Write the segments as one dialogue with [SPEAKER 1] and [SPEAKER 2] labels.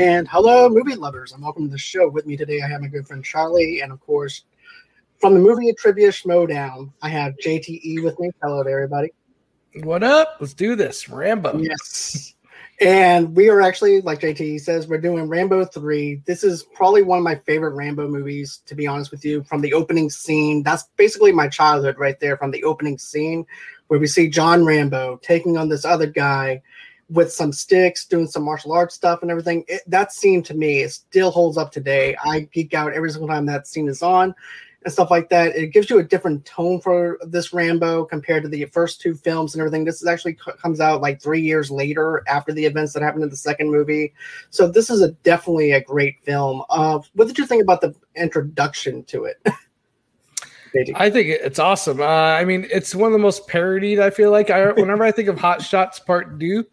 [SPEAKER 1] And hello, movie lovers, and welcome to the show. With me today, I have my good friend Charlie, and of course, from the movie Trivia Schmoedown, I have JTE with me. Hello, everybody.
[SPEAKER 2] What up? Let's do this. Rambo.
[SPEAKER 1] Yes. And we are actually, like JTE says, we're doing Rambo 3. This is probably one of my favorite Rambo movies, to be honest with you, from the opening scene. That's basically my childhood right there, from the opening scene, where we see John Rambo taking on this other guy with some sticks, doing some martial arts stuff and everything. It, that scene to me still holds up today. I geek out every single time that scene is on and stuff like that. It gives you a different tone for this Rambo compared to the first two films and everything. This is actually c- comes out like three years later after the events that happened in the second movie. So this is a definitely a great film. Uh, what did you think about the introduction to it?
[SPEAKER 2] I think it's awesome. Uh, I mean, it's one of the most parodied. I feel like I, whenever I think of Hot Shots Part Two,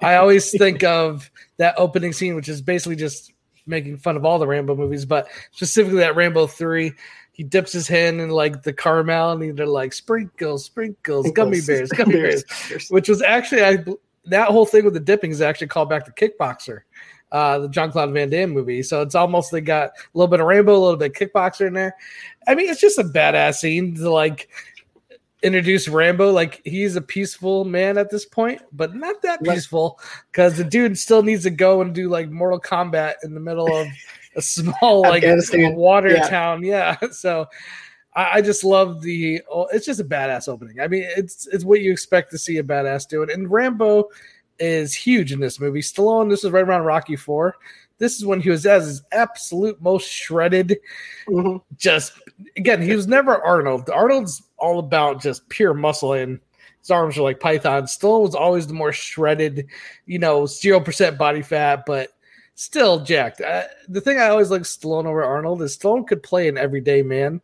[SPEAKER 2] I always think of that opening scene, which is basically just making fun of all the Rambo movies, but specifically that Rambo Three. He dips his hand in like the caramel, and they're like sprinkles, sprinkles, gummy bears, gummy bears, which was actually I that whole thing with the dipping is actually called back to Kickboxer, uh, the Jean Claude Van Damme movie. So it's almost they got a little bit of Rambo, a little bit of Kickboxer in there. I mean, it's just a badass scene to like introduce Rambo like he's a peaceful man at this point, but not that peaceful because the dude still needs to go and do like Mortal Kombat in the middle of a small like water yeah. town. Yeah, so I, I, just love the. Oh, it's just a badass opening. I mean, it's it's what you expect to see a badass doing, and Rambo is huge in this movie. Stallone, this is right around Rocky Four. This is when he was as his absolute most shredded. Mm-hmm. Just again, he was never Arnold. Arnold's all about just pure muscle and his arms are like python. Stallone was always the more shredded, you know, zero percent body fat, but still jacked. Uh, the thing I always like Stallone over Arnold is Stallone could play an everyday man.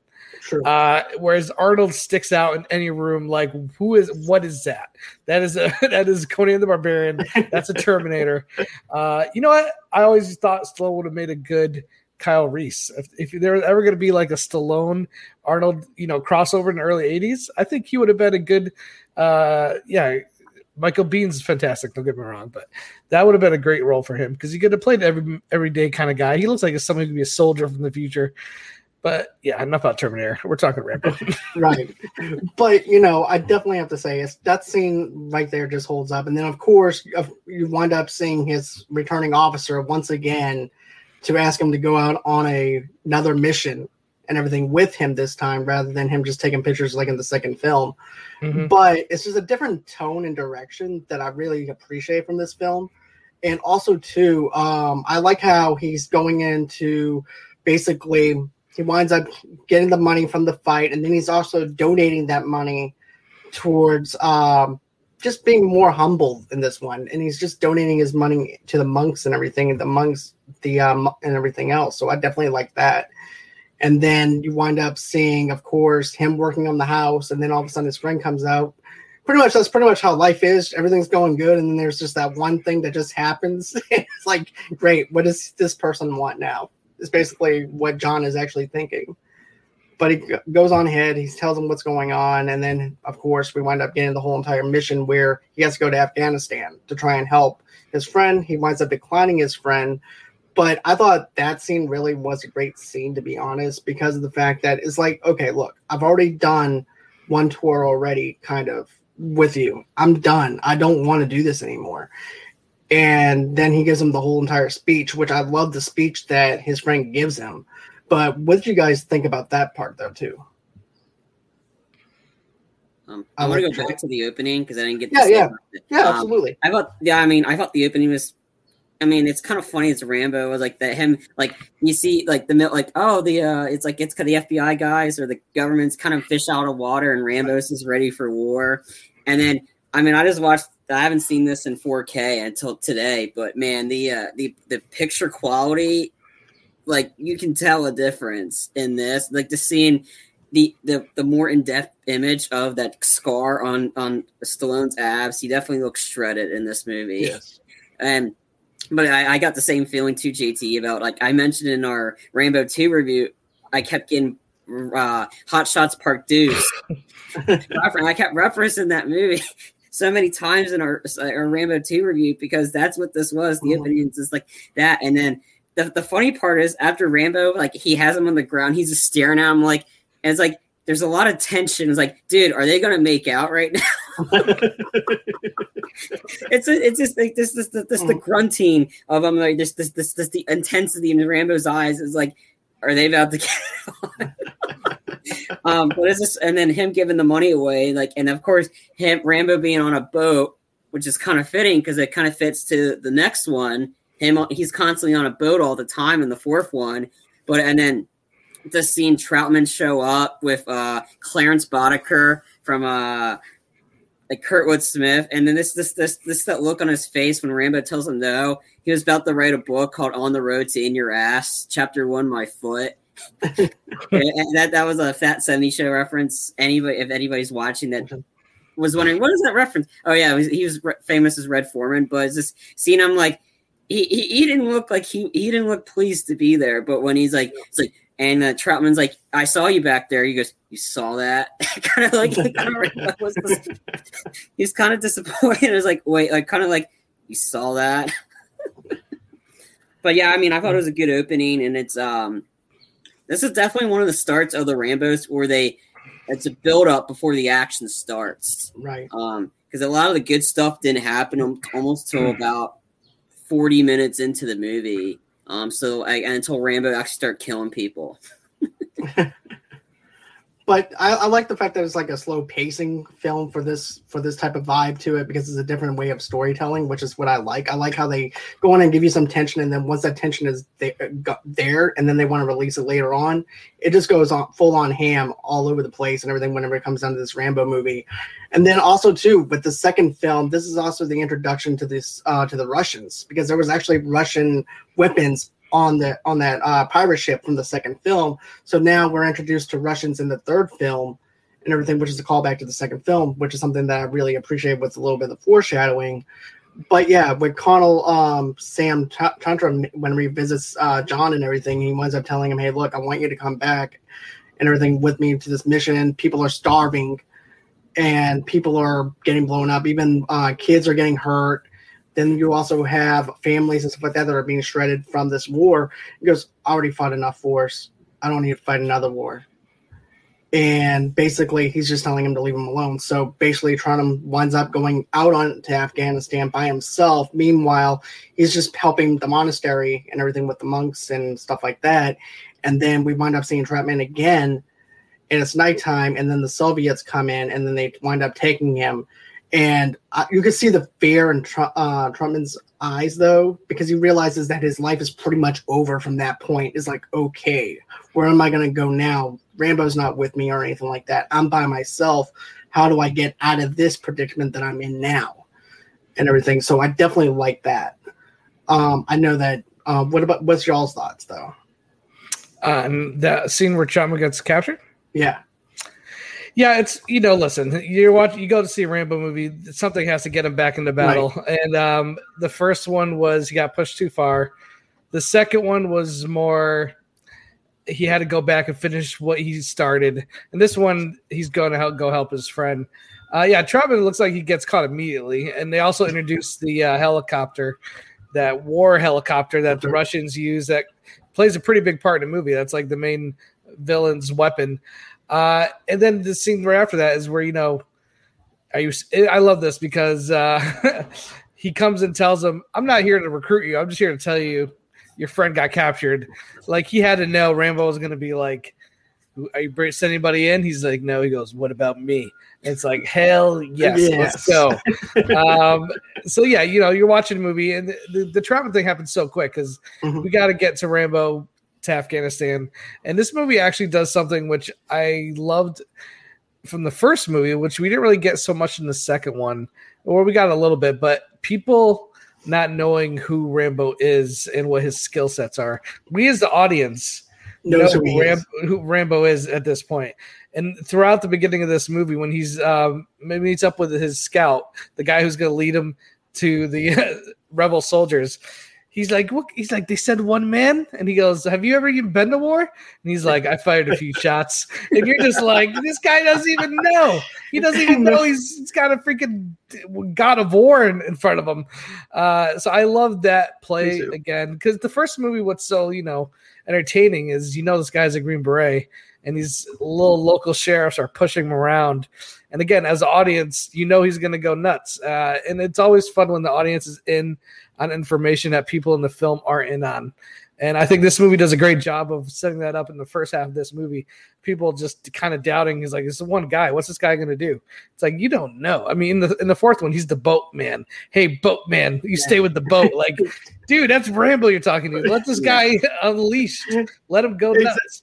[SPEAKER 2] Uh, whereas Arnold sticks out in any room. Like, who is what is that? That is a that is Conan the Barbarian. That's a Terminator. Uh, you know what? I always thought Stallone would have made a good Kyle Reese. If, if there was ever going to be like a Stallone Arnold, you know, crossover in the early '80s, I think he would have been a good. Uh, yeah, Michael Biehn's fantastic. Don't get me wrong, but that would have been a great role for him because he could have played every everyday kind of guy. He looks like somebody who could be a soldier from the future. But yeah, enough about Terminator. We're talking Rambo.
[SPEAKER 1] right. But, you know, I definitely have to say it's, that scene right there just holds up. And then, of course, you wind up seeing his returning officer once again to ask him to go out on a, another mission and everything with him this time rather than him just taking pictures like in the second film. Mm-hmm. But it's just a different tone and direction that I really appreciate from this film. And also, too, um, I like how he's going into basically he winds up getting the money from the fight, and then he's also donating that money towards um, just being more humble in this one. And he's just donating his money to the monks and everything, and the monks, the um, and everything else. So I definitely like that. And then you wind up seeing, of course, him working on the house, and then all of a sudden his friend comes out. Pretty much that's pretty much how life is. Everything's going good, and then there's just that one thing that just happens. it's like, great, what does this person want now? Is basically what John is actually thinking. But he goes on ahead, he tells him what's going on, and then of course we wind up getting the whole entire mission where he has to go to Afghanistan to try and help his friend. He winds up declining his friend. But I thought that scene really was a great scene to be honest, because of the fact that it's like, okay, look, I've already done one tour already, kind of with you. I'm done. I don't want to do this anymore and then he gives him the whole entire speech, which I love the speech that his friend gives him. But what did you guys think about that part though too?
[SPEAKER 3] Um, I, I want to go back to the opening because I didn't get.
[SPEAKER 1] Yeah, yeah, yeah, um, absolutely.
[SPEAKER 3] I thought, yeah, I mean, I thought the opening was. I mean, it's kind of funny. It's Rambo, was like that. Him, like you see, like the like, oh, the uh, it's like it's the FBI guys or the government's kind of fish out of water, and Rambo's is ready for war. And then, I mean, I just watched I haven't seen this in 4K until today, but man, the uh, the the picture quality, like you can tell a difference in this. Like the scene, the the the more in depth image of that scar on on Stallone's abs, he definitely looks shredded in this movie.
[SPEAKER 1] Yes,
[SPEAKER 3] and but I, I got the same feeling too, JT, about like I mentioned in our Rambo Two review. I kept getting uh, Hot Shots Part Deuce. I kept referencing that movie so many times in our, our Rambo 2 review because that's what this was. The mm-hmm. openings is like that. And then the, the funny part is after Rambo, like he has him on the ground, he's just staring at him like, and it's like, there's a lot of tension. It's like, dude, are they gonna make out right now? it's a, it's just like this this this, this the mm. grunting of them like this this this this the intensity in Rambo's eyes is like, are they about to get um, but it's just and then him giving the money away, like, and of course him Rambo being on a boat, which is kind of fitting because it kind of fits to the next one. Him he's constantly on a boat all the time in the fourth one, but and then just seeing Trautman show up with uh, Clarence Boddicker from uh, like Kurtwood Smith, and then this this this this that look on his face when Rambo tells him no. He was about to write a book called "On the Road to In Your Ass," Chapter One, My Foot. That that was a That Seventies Show reference. Anybody, if anybody's watching that, was wondering what is that reference? Oh yeah, was, he was famous as Red Foreman, but it's just seeing him like he, he, he didn't look like he he didn't look pleased to be there. But when he's like, it's like and uh, Trautman's like, I saw you back there. He goes, You saw that? kind of like, he's kind of disappointed. It's like, Wait, like, kind of like, You saw that? but yeah, I mean, I thought it was a good opening, and it's, um, this is definitely one of the starts of the Rambo's where they, it's a build up before the action starts.
[SPEAKER 1] Right.
[SPEAKER 3] Um, because a lot of the good stuff didn't happen almost till about 40 minutes into the movie. Um, so I, until Rambo actually start killing people.
[SPEAKER 1] but I, I, like the fact that it's like a slow pacing film for this for this type of vibe to it because it's a different way of storytelling, which is what I like. I like how they go on and give you some tension, and then once that tension is there, and then they want to release it later on, it just goes on full on ham all over the place and everything. Whenever it comes down to this Rambo movie, and then also too with the second film, this is also the introduction to this uh, to the Russians because there was actually Russian weapons on the on that uh, pirate ship from the second film. So now we're introduced to Russians in the third film and everything, which is a callback to the second film, which is something that I really appreciate with a little bit of foreshadowing. But yeah, with Connell, um, Sam Tantra, when he visits uh, John and everything, he winds up telling him, "Hey, look, I want you to come back and everything with me to this mission. People are starving, and people are getting blown up. Even uh, kids are getting hurt." Then you also have families and stuff like that that are being shredded from this war. He goes, I already fought enough wars. I don't need to fight another war. And basically, he's just telling him to leave him alone. So basically, Trunham winds up going out on to Afghanistan by himself. Meanwhile, he's just helping the monastery and everything with the monks and stuff like that. And then we wind up seeing Trautman again, and it's nighttime. And then the Soviets come in, and then they wind up taking him and uh, you can see the fear in Tr- uh, Trautman's eyes though because he realizes that his life is pretty much over from that point. Is like okay where am i going to go now? Rambo's not with me or anything like that. I'm by myself. How do i get out of this predicament that i'm in now? And everything. So i definitely like that. Um i know that uh, what about what's y'all's thoughts though?
[SPEAKER 2] Um that scene where Chama gets captured?
[SPEAKER 1] Yeah
[SPEAKER 2] yeah, it's you know, listen, you watch, you go to see a Rambo movie, something has to get him back into battle. Right. And um, the first one was he got pushed too far. The second one was more he had to go back and finish what he started. And this one, he's going to help go help his friend. Uh, yeah, Trautman looks like he gets caught immediately. And they also introduced the uh, helicopter, that war helicopter that the Russians use that plays a pretty big part in the movie. That's like the main villain's weapon. Uh, and then the scene right after that is where you know, are you? I love this because uh, he comes and tells him, "I'm not here to recruit you. I'm just here to tell you your friend got captured." Like he had to know Rambo was going to be like, "Are you sending anybody in?" He's like, "No." He goes, "What about me?" And it's like, "Hell yes, yes. let's go." um, so yeah, you know, you're watching a movie, and the, the, the Trautman thing happens so quick because mm-hmm. we got to get to Rambo to Afghanistan. And this movie actually does something which I loved from the first movie, which we didn't really get so much in the second one, or we got a little bit, but people not knowing who Rambo is and what his skill sets are. We as the audience know who, Ram- who, Rambo is at this point. And throughout the beginning of this movie, when he's um, meets up with his scout, the guy who's going to lead him to the rebel soldiers, he's like, what? He's like, they said one man, and he goes, "Have you ever even been to war?" And he's like, "I fired a few shots," and you're just like, this guy doesn't even know. He doesn't even know he's, he's got a freaking god of war in, in front of him. Uh, so I love that play again because the first movie, what's so you know entertaining is you know this guy's a Green Beret, and these little local sheriffs are pushing him around. And again, as an audience, you know he's going to go nuts. Uh, and it's always fun when the audience is in on information that people in the film aren't in on. And I think this movie does a great job of setting that up in the first half of this movie. People just kind of doubting. He's like, "It's the one guy. What's this guy going to do?" It's like you don't know. I mean, in the in the fourth one, he's the boatman. Hey, boatman, you stay with the boat. Like, dude, that's Rambo you're talking to. Let this guy unleash. Let him go nuts.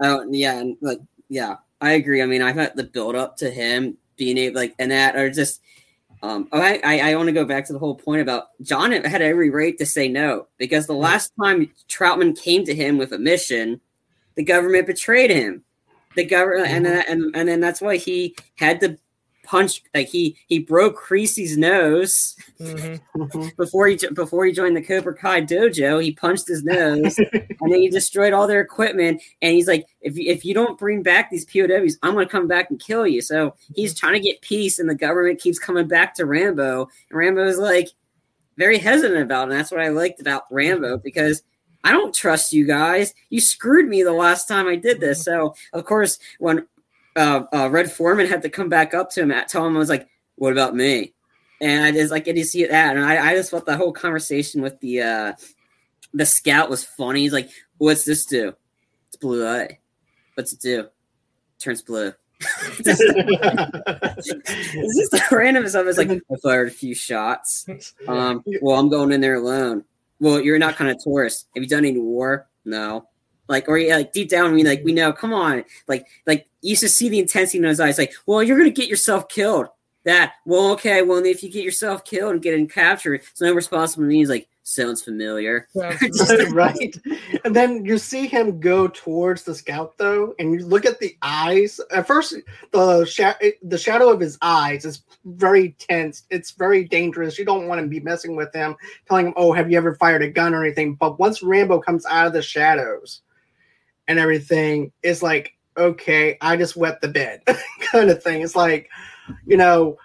[SPEAKER 3] Oh yeah, and like yeah, I agree. I mean, I thought the build up to him being able like and that or just um, oh, I, I, I want to go back to the whole point about John had every right to say no because the last time Trautman came to him with a mission, the government betrayed him. The government, and then and, and then that's why he had to punch like he he broke Creasy's nose mm-hmm. before he before he joined the Cobra Kai dojo. He punched his nose, and then he destroyed all their equipment. And he's like, if if you don't bring back these POWs, I'm gonna come back and kill you. So he's trying to get peace, and the government keeps coming back to Rambo. And Rambo's like very hesitant about it. And that's what I liked about Rambo because. I don't trust you guys. You screwed me the last time I did this. So, of course, when uh, uh, Red Foreman had to come back up to him at tell him I was like, "What about me?" And I just like, did you see that? And I, I just felt the whole conversation with the uh, the scout was funny. He's like, "What's this do?" It's blue eye. What's it do? Turns blue. it's just a random stuff. It's like I fired a few shots. Um, well, I'm going in there alone. Well, you're not kind of tourist. Have you done any war? No like or yeah, like deep down we like we know come on. Like like you used to see the intensity in his eyes like well you're gonna get yourself killed. That well okay well if you get yourself killed and get captured it's no responsibility he's like sounds familiar.
[SPEAKER 1] Right. And then you see him go towards the scout though and you look at the eyes. At first the sh- the shadow of his eyes is very tense it's very dangerous. You don't want to be messing with him telling him oh have you ever fired a gun or anything? But once rambo comes out of the shadows and everything is like, okay, I just wet the bed kind of thing. It's like, you know,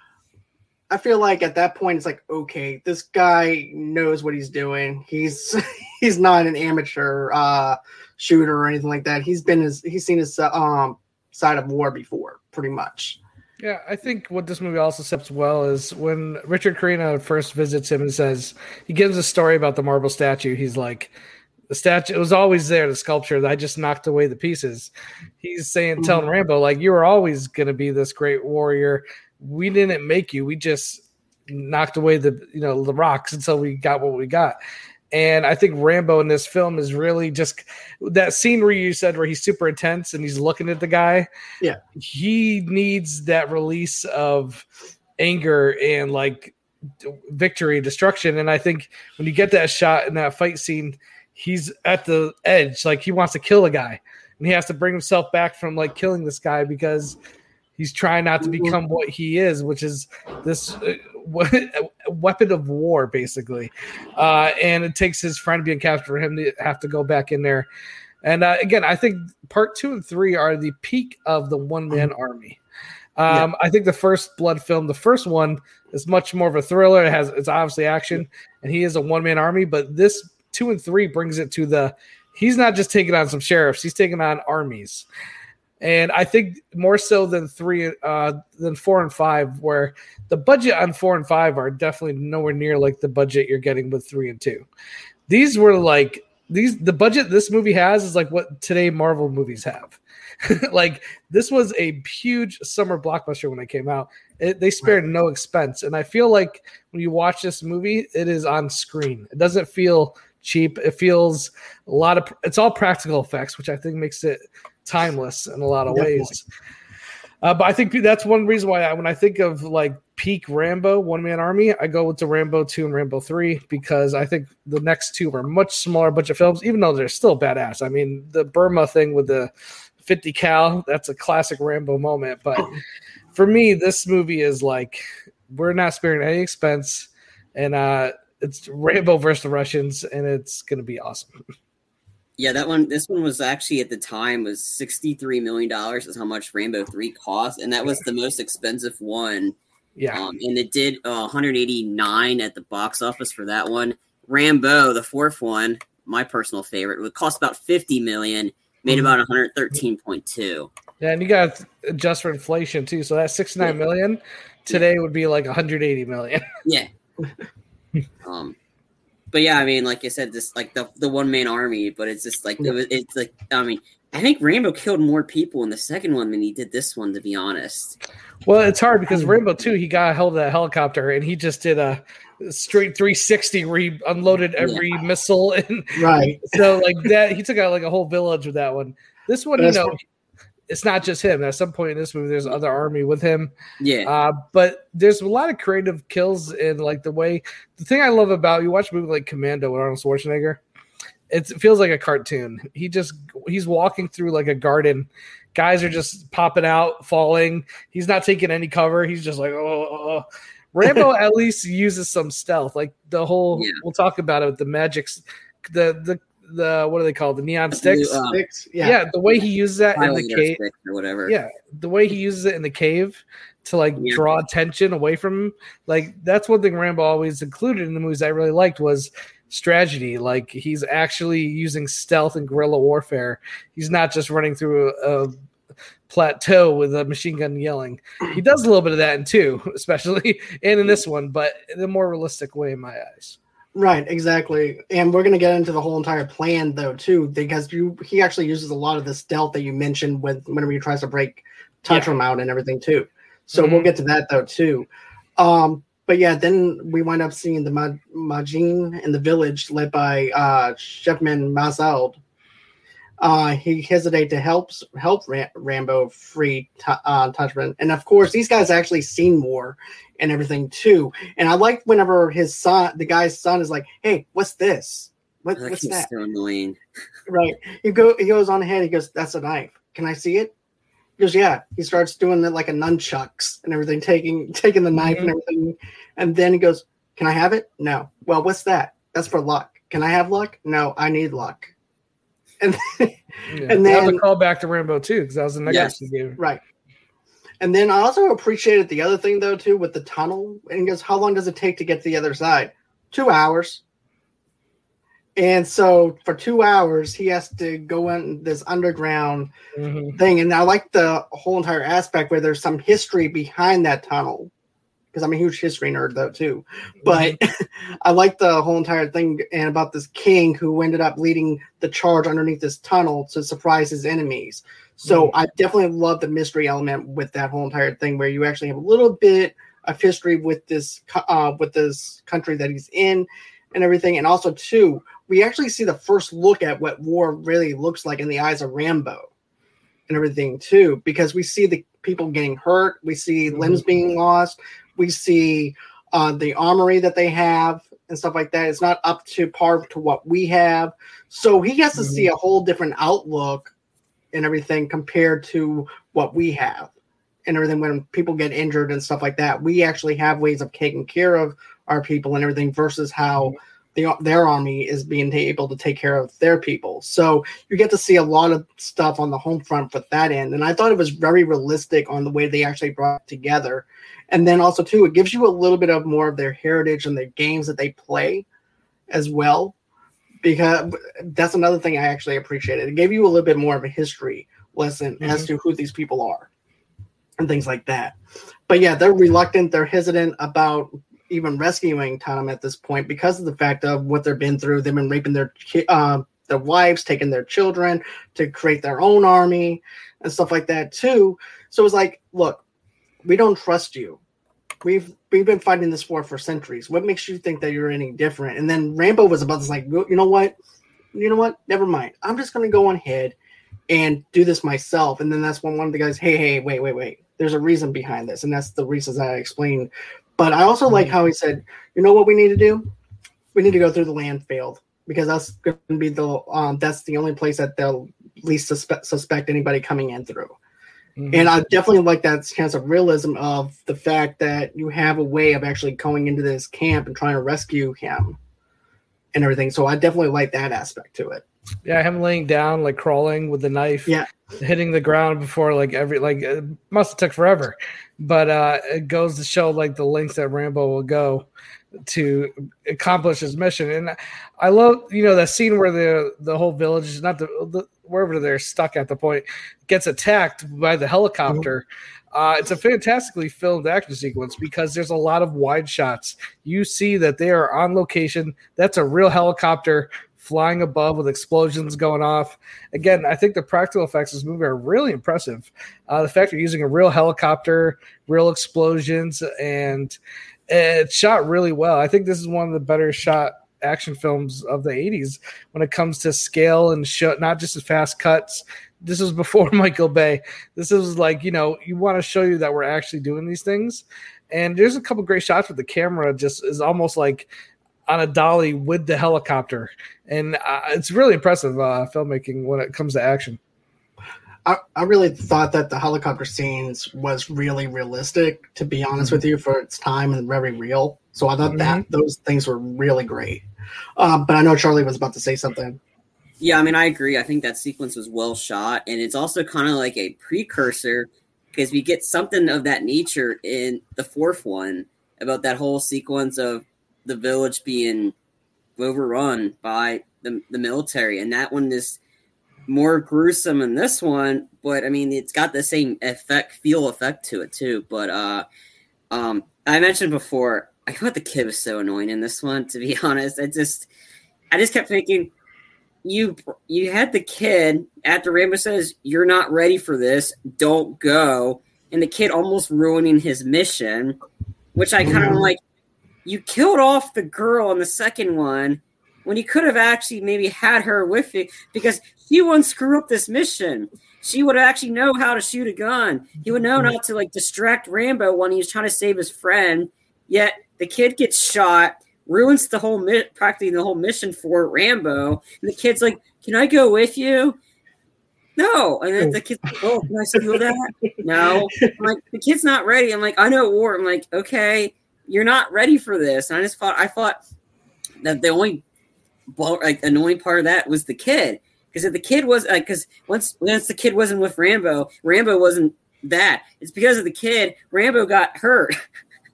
[SPEAKER 1] I feel like at that point it's like, okay, this guy knows what he's doing. He's he's not an amateur uh, shooter or anything like that. He's been his he's seen his um, side of war before, pretty much.
[SPEAKER 2] Yeah, I think what this movie also sets well is when Richard Crenna first visits him and says he gives a story about the marble statue. He's like, the statue it was always there, the sculpture. I just knocked away the pieces. He's saying, telling mm-hmm. Rambo, like, you were always gonna be this great warrior. We didn't make you, we just knocked away the you know the rocks until we got what we got. And I think Rambo in this film is really just that scene where you said where he's super intense and he's looking at the guy.
[SPEAKER 1] Yeah.
[SPEAKER 2] He needs that release of anger and like victory, destruction. And I think when you get that shot in that fight scene, he's at the edge, like he wants to kill a guy, and he has to bring himself back from like killing this guy because he's trying not to become what he is, which is this uh, weapon of war, basically. Uh, and it takes his friend being captured for him to have to go back in there. And uh, again, I think part two and three are the peak of the one man mm-hmm. army. Um, yeah. I think the first Blood film, the first one, is much more of a thriller. It has it's obviously action, and he is a one man army. But this two and three brings it to the he's not just taking on some sheriffs, he's taking on armies. And I think more so than three, uh, than four and five, where the budget on four and five are definitely nowhere near like the budget you're getting with three and two. These were like these the budget this movie has is like what today Marvel movies have. like this was a huge summer blockbuster when it came out. It, they spared right. no expense, and I feel like when you watch this movie, it is on screen. It doesn't feel cheap. It feels a lot of it's all practical effects, which I think makes it timeless in a lot of Definitely. ways. Uh, but I think that's one reason why I, when I think of like peak Rambo one man army, I go with the Rambo two and Rambo three because I think the next two are much smaller budget films, even though they're still badass. I mean, the Burma thing with the 50 cal, that's a classic Rambo moment. But for me, this movie is like we're not sparing any expense, and uh, it's Rambo versus the Russians, and it's going to be awesome.
[SPEAKER 3] Yeah, that one. This one was actually at the time was sixty three million dollars is how much Rambo three cost, and that was the most expensive one.
[SPEAKER 2] Yeah,
[SPEAKER 3] um, and it did uh, one hundred eighty nine at the box office for that one. Rambo, the fourth one, my personal favorite, would cost about fifty million, made mm-hmm. about one hundred thirteen point two.
[SPEAKER 2] Yeah, and you got to adjust for inflation too. So that sixty nine million today yeah. would be like one hundred eighty million.
[SPEAKER 3] yeah. Um but yeah, I mean, like I said, this like the the one man army, but it's just like it it's like I mean, I think Rambo killed more people in the second one than he did this one, to be honest.
[SPEAKER 2] Well, it's hard because Rambo too, he got a hold of that helicopter and he just did a straight 360 where he unloaded every yeah. missile and
[SPEAKER 1] right.
[SPEAKER 2] So like that, he took out like a whole village with that one. This one, you know, it's not just him. At some point in this movie, there's other army with him.
[SPEAKER 3] Yeah.
[SPEAKER 2] Uh, but there's a lot of creative kills in like the way. The thing I love about you watch a movie like Commando with Arnold Schwarzenegger, it feels like a cartoon. He just he's walking through like a garden. Guys are just popping out, falling. He's not taking any cover. He's just like, oh. oh, oh. Rambo at least uses some stealth. Like the whole, yeah. we'll talk about it the magics, the the the what are they called? The neon sticks.
[SPEAKER 1] Um, sticks. Yeah.
[SPEAKER 2] yeah, the way he uses that in the cave
[SPEAKER 3] or whatever.
[SPEAKER 2] Yeah, the way he uses it in the cave to like yeah. draw attention away from him. Like that's one thing Rambo always included in the movies I really liked was strategy. Like he's actually using stealth and guerrilla warfare. He's not just running through a, a plateau with a machine gun yelling. He does a little bit of that in two, especially and in this one, but in a more realistic way in my eyes.
[SPEAKER 1] Right, exactly. And we're going to get into the whole entire plan though too because you he actually uses a lot of the stealth that you mentioned with whenever he tries to break Tantrum yeah. out and everything too. So mm-hmm. we'll get to that though too. Um but yeah, then we wind up seeing the Ma- Majin in the village led by uh Shevman Masoud. Uh, he hesitated to help help Ram- Rambo free t- uh, Tantrum, and of course these guys actually seen more and everything too. And I like whenever his son, the guy's son, is like, "Hey, what's this? What, what's that?"
[SPEAKER 3] So annoying.
[SPEAKER 1] right. He go. He goes on ahead. He goes, "That's a knife. Can I see it?" He goes, "Yeah." He starts doing it like a nunchucks and everything, taking taking the knife mm-hmm. and everything. And then he goes, "Can I have it?" No. Well, what's that? That's for luck. Can I have luck? No, I need luck. And then, yeah, and then
[SPEAKER 2] a call back to Rambo too, because that was the next yes, he gave.
[SPEAKER 1] Right. And then I also appreciated the other thing though too with the tunnel. And he goes, "How long does it take to get to the other side?" Two hours. And so for two hours, he has to go in this underground mm-hmm. thing. And I like the whole entire aspect where there's some history behind that tunnel. Because I'm a huge history nerd though too. But mm-hmm. I like the whole entire thing and about this king who ended up leading the charge underneath this tunnel to surprise his enemies. So mm-hmm. I definitely love the mystery element with that whole entire thing, where you actually have a little bit of history with this uh, with this country that he's in and everything, and also too, we actually see the first look at what war really looks like in the eyes of Rambo and everything too, because we see the people getting hurt, we see mm-hmm. limbs being lost, we see uh, the armory that they have and stuff like that. It's not up to par to what we have, so he has to mm-hmm. see a whole different outlook and everything compared to what we have and everything when people get injured and stuff like that. We actually have ways of taking care of our people and everything versus how the, their army is being able to take care of their people. So you get to see a lot of stuff on the home front with that end. And i thought it was very realistic on the way they actually brought together and then also too it gives you a little bit of more of their heritage and the games that they play as well because that's another thing I actually appreciated. It gave you a little bit more of a history lesson mm-hmm. as to who these people are and things like that. But yeah, they're reluctant, they're hesitant about even rescuing Tom at this point because of the fact of what they've been through. They've been raping their uh, their wives, taking their children to create their own army and stuff like that too. So it's like, look, we don't trust you. We've we've been fighting this war for centuries. What makes you think that you're any different? And then Rambo was about to like, you know what? You know what? Never mind. I'm just gonna go on ahead and do this myself. And then that's when one of the guys, hey, hey, wait, wait, wait. There's a reason behind this, and that's the reasons that I explained. But I also like how he said, you know what we need to do? We need to go through the landfill because that's going to be the um, that's the only place that they'll least suspect, suspect anybody coming in through Mm-hmm. And I definitely like that sense of realism of the fact that you have a way of actually going into this camp and trying to rescue him and everything. So I definitely like that aspect to it.
[SPEAKER 2] Yeah, him laying down, like crawling with the knife,
[SPEAKER 1] yeah,
[SPEAKER 2] hitting the ground before like every like it must have took forever, but uh it goes to show like the lengths that Rambo will go to accomplish his mission. And I love you know that scene where the the whole village is not the, the wherever they're stuck at the point gets attacked by the helicopter. Uh, it's a fantastically filmed action sequence because there's a lot of wide shots. You see that they are on location. That's a real helicopter flying above with explosions going off. Again, I think the practical effects of this movie are really impressive. Uh, the fact they're using a real helicopter, real explosions, and it's shot really well. I think this is one of the better shot action films of the 80s when it comes to scale and show, not just as fast cuts. This was before Michael Bay. This is like, you know, you want to show you that we're actually doing these things. And there's a couple great shots with the camera just is almost like on a dolly with the helicopter. And uh, it's really impressive uh, filmmaking when it comes to action.
[SPEAKER 1] I, I really thought that the helicopter scenes was really realistic, to be honest mm-hmm. with you, for its time and very real. So I thought mm-hmm. that those things were really great. Um, but I know Charlie was about to say something.
[SPEAKER 3] Yeah, I mean, I agree. I think that sequence was well shot, and it's also kind of like a precursor because we get something of that nature in the fourth one about that whole sequence of the village being overrun by the, the military, and that one is more gruesome in this one, but I mean, it's got the same effect, feel effect to it too. But uh, um, I mentioned before, I thought the kid was so annoying in this one. To be honest, I just, I just kept thinking, you you had the kid after Rambo says you're not ready for this, don't go, and the kid almost ruining his mission, which I kind of mm-hmm. like. You killed off the girl in the second one when you could have actually maybe had her with you because he wouldn't screw up this mission. She would actually know how to shoot a gun. He would know not to like distract Rambo when he's trying to save his friend. Yet the kid gets shot, ruins the whole practically the whole mission for Rambo. And the kid's like, "Can I go with you?" No, and then the kid's like, "Oh, can I steal that?" no, I'm like the kid's not ready. I'm like, I know war. I'm like, okay, you're not ready for this. And I just thought, I thought that the only like annoying part of that was the kid because if the kid was because uh, once once the kid wasn't with Rambo, Rambo wasn't that. It's because of the kid. Rambo got hurt.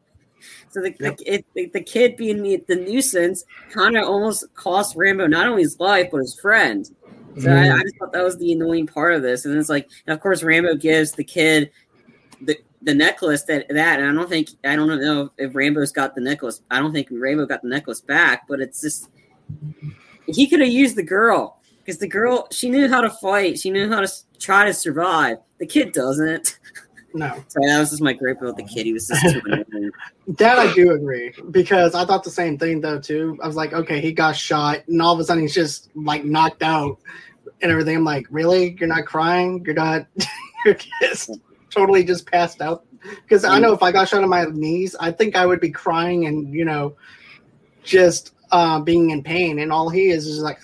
[SPEAKER 3] so the, yep. the, it, the, kid being the, the nuisance kind of almost cost Rambo not only his life but his friend. So mm. I, mm-hmm. I, just thought that was the annoying part of this. And it's like, and of course, Rambo gives the kid the the necklace that that. And I don't think I don't know if Rambo's got the necklace. I don't think Rambo got the necklace back. But it's just he could have used the girl because the girl she knew how to fight. She knew how to try to survive. The kid doesn't.
[SPEAKER 1] No.
[SPEAKER 3] Sorry, that was just my gripe about the kid. He was just too
[SPEAKER 1] That I do agree because I thought the same thing though too. I was like, okay, he got shot, and all of a sudden he's just like knocked out and everything. I'm like, really? You're not crying? You're not? you're just totally just passed out? Because I know if I got shot on my knees, I think I would be crying and you know, just uh, being in pain, and all he is is like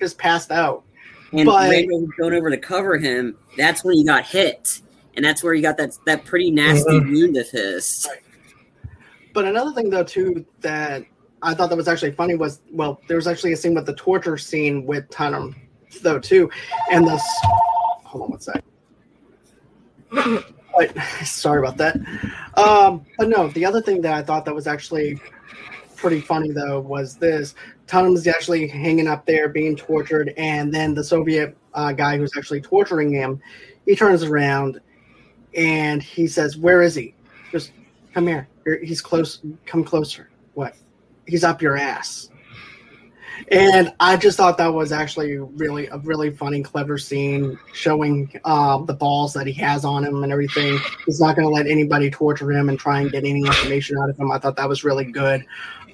[SPEAKER 1] just passed out.
[SPEAKER 3] And but, Rambo going over to cover him. That's when he got hit, and that's where he got that that pretty nasty uh, wound of his. Right.
[SPEAKER 1] But another thing, though, too, that I thought that was actually funny was well, there was actually a scene with the torture scene with Tunham, though, too, and the hold on one sec. sorry about that. Um, but no, the other thing that I thought that was actually pretty funny though was this Tunham's actually hanging up there being tortured, and then the Soviet uh, guy who's actually torturing him, he turns around and he says, "Where is he? Just come here. He's close. Come closer. What? He's up your ass." And I just thought that was actually really a really funny, clever scene showing uh, the balls that he has on him and everything. He's not going to let anybody torture him and try and get any information out of him. I thought that was really good.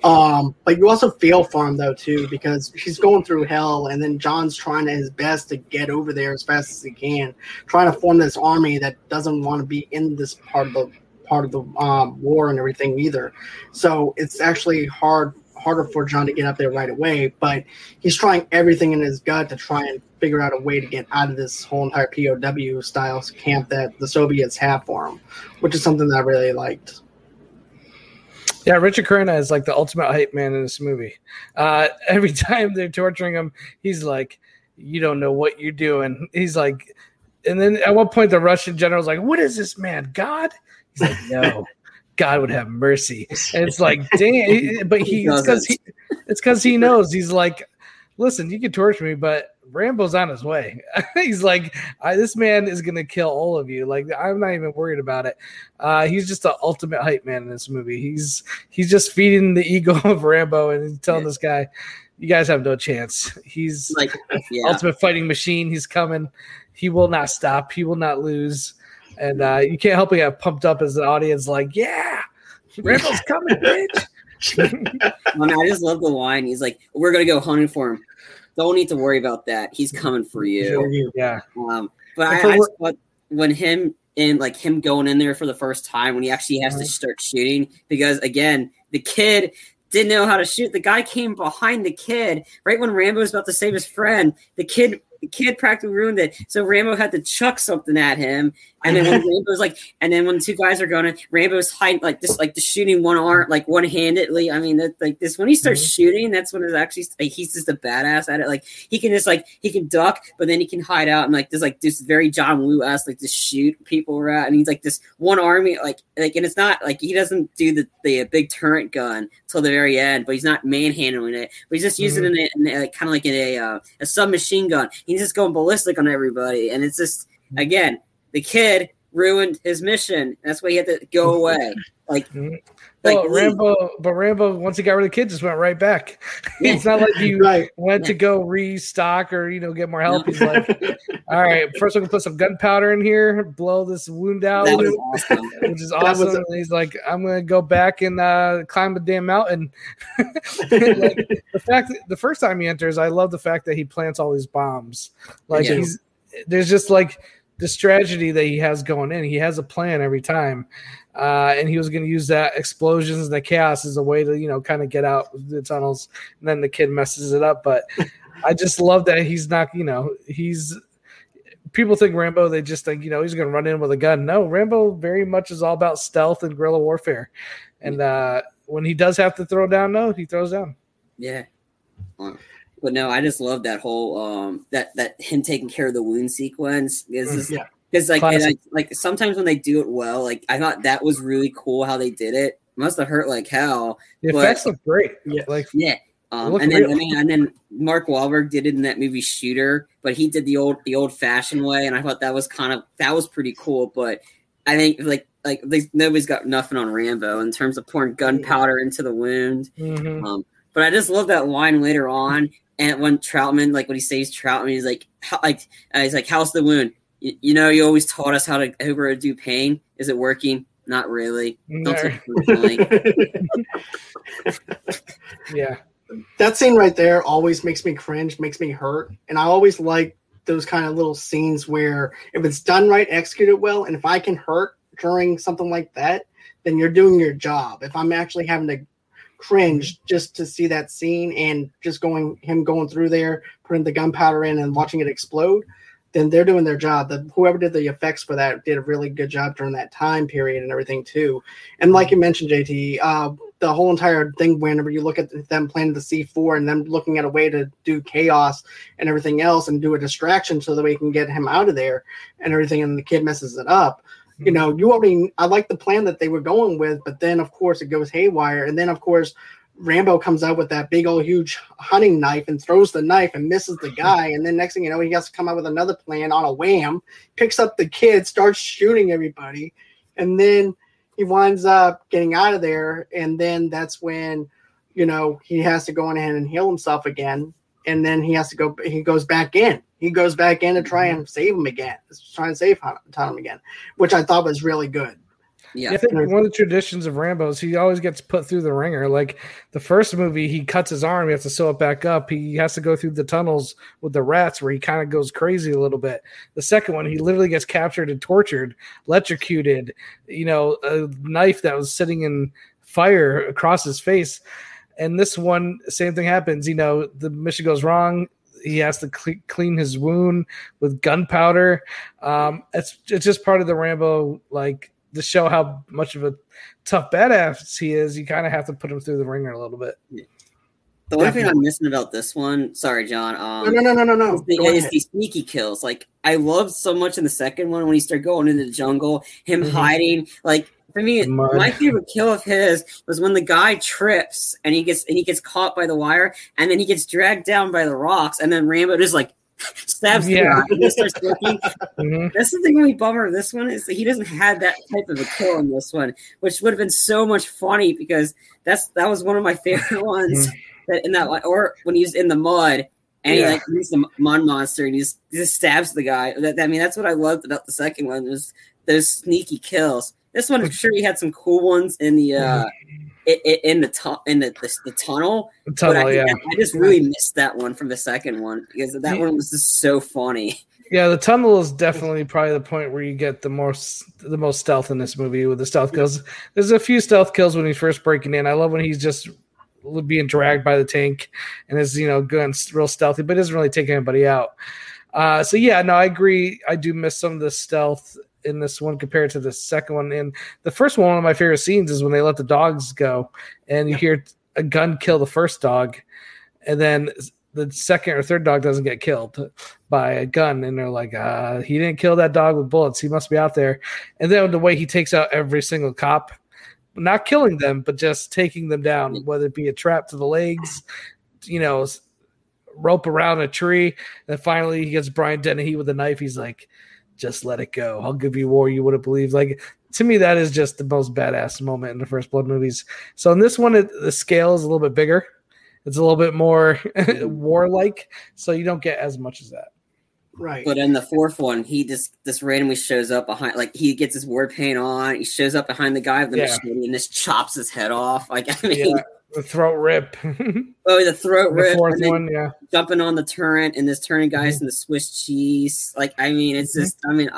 [SPEAKER 1] Um, but you also feel for him though too because he's going through hell, and then John's trying his best to get over there as fast as he can, trying to form this army that doesn't want to be in this part of the part of the um, war and everything either. So it's actually hard harder for John to get up there right away, but he's trying everything in his gut to try and figure out a way to get out of this whole entire POW style camp that the Soviets have for him, which is something that I really liked.
[SPEAKER 2] Yeah, Richard Crenna is like the ultimate hype man in this movie. Uh, every time they're torturing him, he's like, "You don't know what you're doing." He's like, and then at one point the Russian general's like, "What is this man? God?" He's like, "No." God would have mercy. And it's like, dang, but he, it's because he, it's because he knows he's like, listen, you can torture me, but Rambo's on his way. he's like, this man is gonna kill all of you. Like, I'm not even worried about it. Uh, he's just the ultimate hype man in this movie. He's he's just feeding the ego of Rambo and telling yeah. this guy, you guys have no chance. He's like yeah. ultimate fighting machine. He's coming. He will not stop. He will not lose. And uh, you can't help but get pumped up as an audience, like, yeah, Rambo's coming, bitch.
[SPEAKER 3] I, mean, I just love the line. He's like, "We're gonna go hunting for him. Don't need to worry about that. He's coming for you."
[SPEAKER 2] Yeah.
[SPEAKER 3] Um, but I, I thought when him and like him going in there for the first time when he actually has to start shooting because again the kid didn't know how to shoot. The guy came behind the kid right when Rambo was about to save his friend. The kid the kid practically ruined it. So Rambo had to chuck something at him, and then when Rambo's like, and then when the two guys are going, Rambo's hiding like this, like the shooting one arm, like one handedly. I mean, that like this when he starts mm-hmm. shooting, that's when it's actually like he's just a badass at it. Like he can just like he can duck, but then he can hide out and like this like this very John Woo ass like to shoot people around, and he's like this one army like like, and it's not like he doesn't do the the big turret gun till the very end, but he's not manhandling it, but he's just using mm-hmm. it in, in, like kind of like in a uh, a submachine gun. He's just going ballistic on everybody, and it's just again the kid ruined his mission. That's why he had to go away. Like,
[SPEAKER 2] mm-hmm. like well, Rambo, but Rambo once he got rid of the kids, just went right back. it's not like he right. went to go restock or you know get more help. He's like, all right, first we can put some gunpowder in here, blow this wound out, awesome. which is awesome. A- he's like, I'm gonna go back and uh, climb a damn mountain. like, the fact, that, the first time he enters, I love the fact that he plants all these bombs. Like yeah. he's there's just like the strategy that he has going in. He has a plan every time, uh, and he was going to use that explosions and the chaos as a way to you know kind of get out the tunnels. And then the kid messes it up, but I just love that he's not you know he's. People think Rambo, they just think, you know, he's going to run in with a gun. No, Rambo very much is all about stealth and guerrilla warfare. And uh, when he does have to throw down, no, he throws down.
[SPEAKER 3] Yeah. But no, I just love that whole um that that him taking care of the wound sequence is mm, yeah. Because like I, like sometimes when they do it well, like I thought that was really cool how they did it. Must have hurt like hell.
[SPEAKER 2] The but, effects look great.
[SPEAKER 3] Yeah, like yeah. Um, and then real. I mean, and then Mark Wahlberg did it in that movie Shooter, but he did the old the old fashioned way, and I thought that was kind of that was pretty cool. But I think like like they, nobody's got nothing on Rambo in terms of pouring gunpowder into the wound. Mm-hmm. Um, but I just love that line later on and when Trautman like when he saves Trautman, he's like, how, like uh, he's like, "How's the wound? You, you, know, you always taught us how to overdo pain. Is it working? Not really. No.
[SPEAKER 2] yeah,
[SPEAKER 1] that scene right there always makes me cringe, makes me hurt, and I always like those kind of little scenes where if it's done right, executed well, and if I can hurt during something like that, then you're doing your job. If I'm actually having to cringe just to see that scene and just going him going through there, putting the gunpowder in and watching it explode, then they're doing their job. The whoever did the effects for that did a really good job during that time period and everything too. And like you mentioned, JT, uh, the whole entire thing whenever you look at them planning the C4 and them looking at a way to do chaos and everything else and do a distraction so that we can get him out of there and everything and the kid messes it up you know, you already I like the plan that they were going with, but then of course it goes haywire, and then of course Rambo comes out with that big old huge hunting knife and throws the knife and misses the guy, and then next thing you know, he has to come out with another plan on a wham, picks up the kid, starts shooting everybody, and then he winds up getting out of there, and then that's when you know he has to go in ahead and heal himself again, and then he has to go he goes back in. He goes back in to try and mm-hmm. save him again, try and save Tom again, which I thought was really good.
[SPEAKER 2] Yeah, I think one of the traditions of Rambo's, he always gets put through the ringer. Like the first movie, he cuts his arm, he has to sew it back up. He has to go through the tunnels with the rats where he kind of goes crazy a little bit. The second one, he literally gets captured and tortured, electrocuted, you know, a knife that was sitting in fire across his face. And this one, same thing happens. You know, the mission goes wrong he has to cl- clean his wound with gunpowder. Um, it's it's just part of the Rambo like to show how much of a tough badass he is. You kind of have to put him through the ringer a little bit.
[SPEAKER 3] The one thing I'm missing about this one, sorry, John. Um,
[SPEAKER 1] no, no, no, no, no.
[SPEAKER 3] Is, the, is these sneaky kills. Like I loved so much in the second one when he started going into the jungle, him mm-hmm. hiding. Like for me, Mud. my favorite kill of his was when the guy trips and he gets and he gets caught by the wire, and then he gets dragged down by the rocks, and then Rambo just like stabs yeah. mm-hmm. That's the thing really bummer of this one is that he doesn't have that type of a kill in this one, which would have been so much funny because that's that was one of my favorite ones. Mm-hmm that in that or when he's in the mud and yeah. he like he's the mud monster and he's, he just stabs the guy. That, I mean, that's what I loved about the second one was those sneaky kills. This one, I'm sure he had some cool ones in the uh in, in the tu- in the, the, the tunnel.
[SPEAKER 2] The tunnel,
[SPEAKER 3] I,
[SPEAKER 2] yeah.
[SPEAKER 3] I just really missed that one from the second one because that one was just so funny.
[SPEAKER 2] Yeah, the tunnel is definitely probably the point where you get the most the most stealth in this movie with the stealth kills. There's a few stealth kills when he's first breaking in. I love when he's just being dragged by the tank and is you know going real stealthy, but doesn't really take anybody out. Uh, so yeah, no, I agree. I do miss some of the stealth in this one compared to the second one. And the first one, one of my favorite scenes is when they let the dogs go, and you hear a gun kill the first dog, and then the second or third dog doesn't get killed by a gun, and they're like, uh, "He didn't kill that dog with bullets. He must be out there." And then the way he takes out every single cop not killing them, but just taking them down, whether it be a trap to the legs, you know, rope around a tree. And finally, he gets Brian Dennehy with a knife. He's like, just let it go. I'll give you war you would have believed. Like, to me, that is just the most badass moment in the first Blood movies. So in this one, it, the scale is a little bit bigger. It's a little bit more warlike, so you don't get as much as that.
[SPEAKER 1] Right.
[SPEAKER 3] But in the fourth one, he just this randomly shows up behind, like he gets his war paint on. He shows up behind the guy with the yeah. machete and just chops his head off. Like I mean,
[SPEAKER 2] yeah, the throat rip.
[SPEAKER 3] oh, the throat the rip.
[SPEAKER 2] Fourth one, yeah.
[SPEAKER 3] Jumping on the turret and this turning guys mm-hmm. in the Swiss cheese. Like I mean, it's mm-hmm. just. I mean,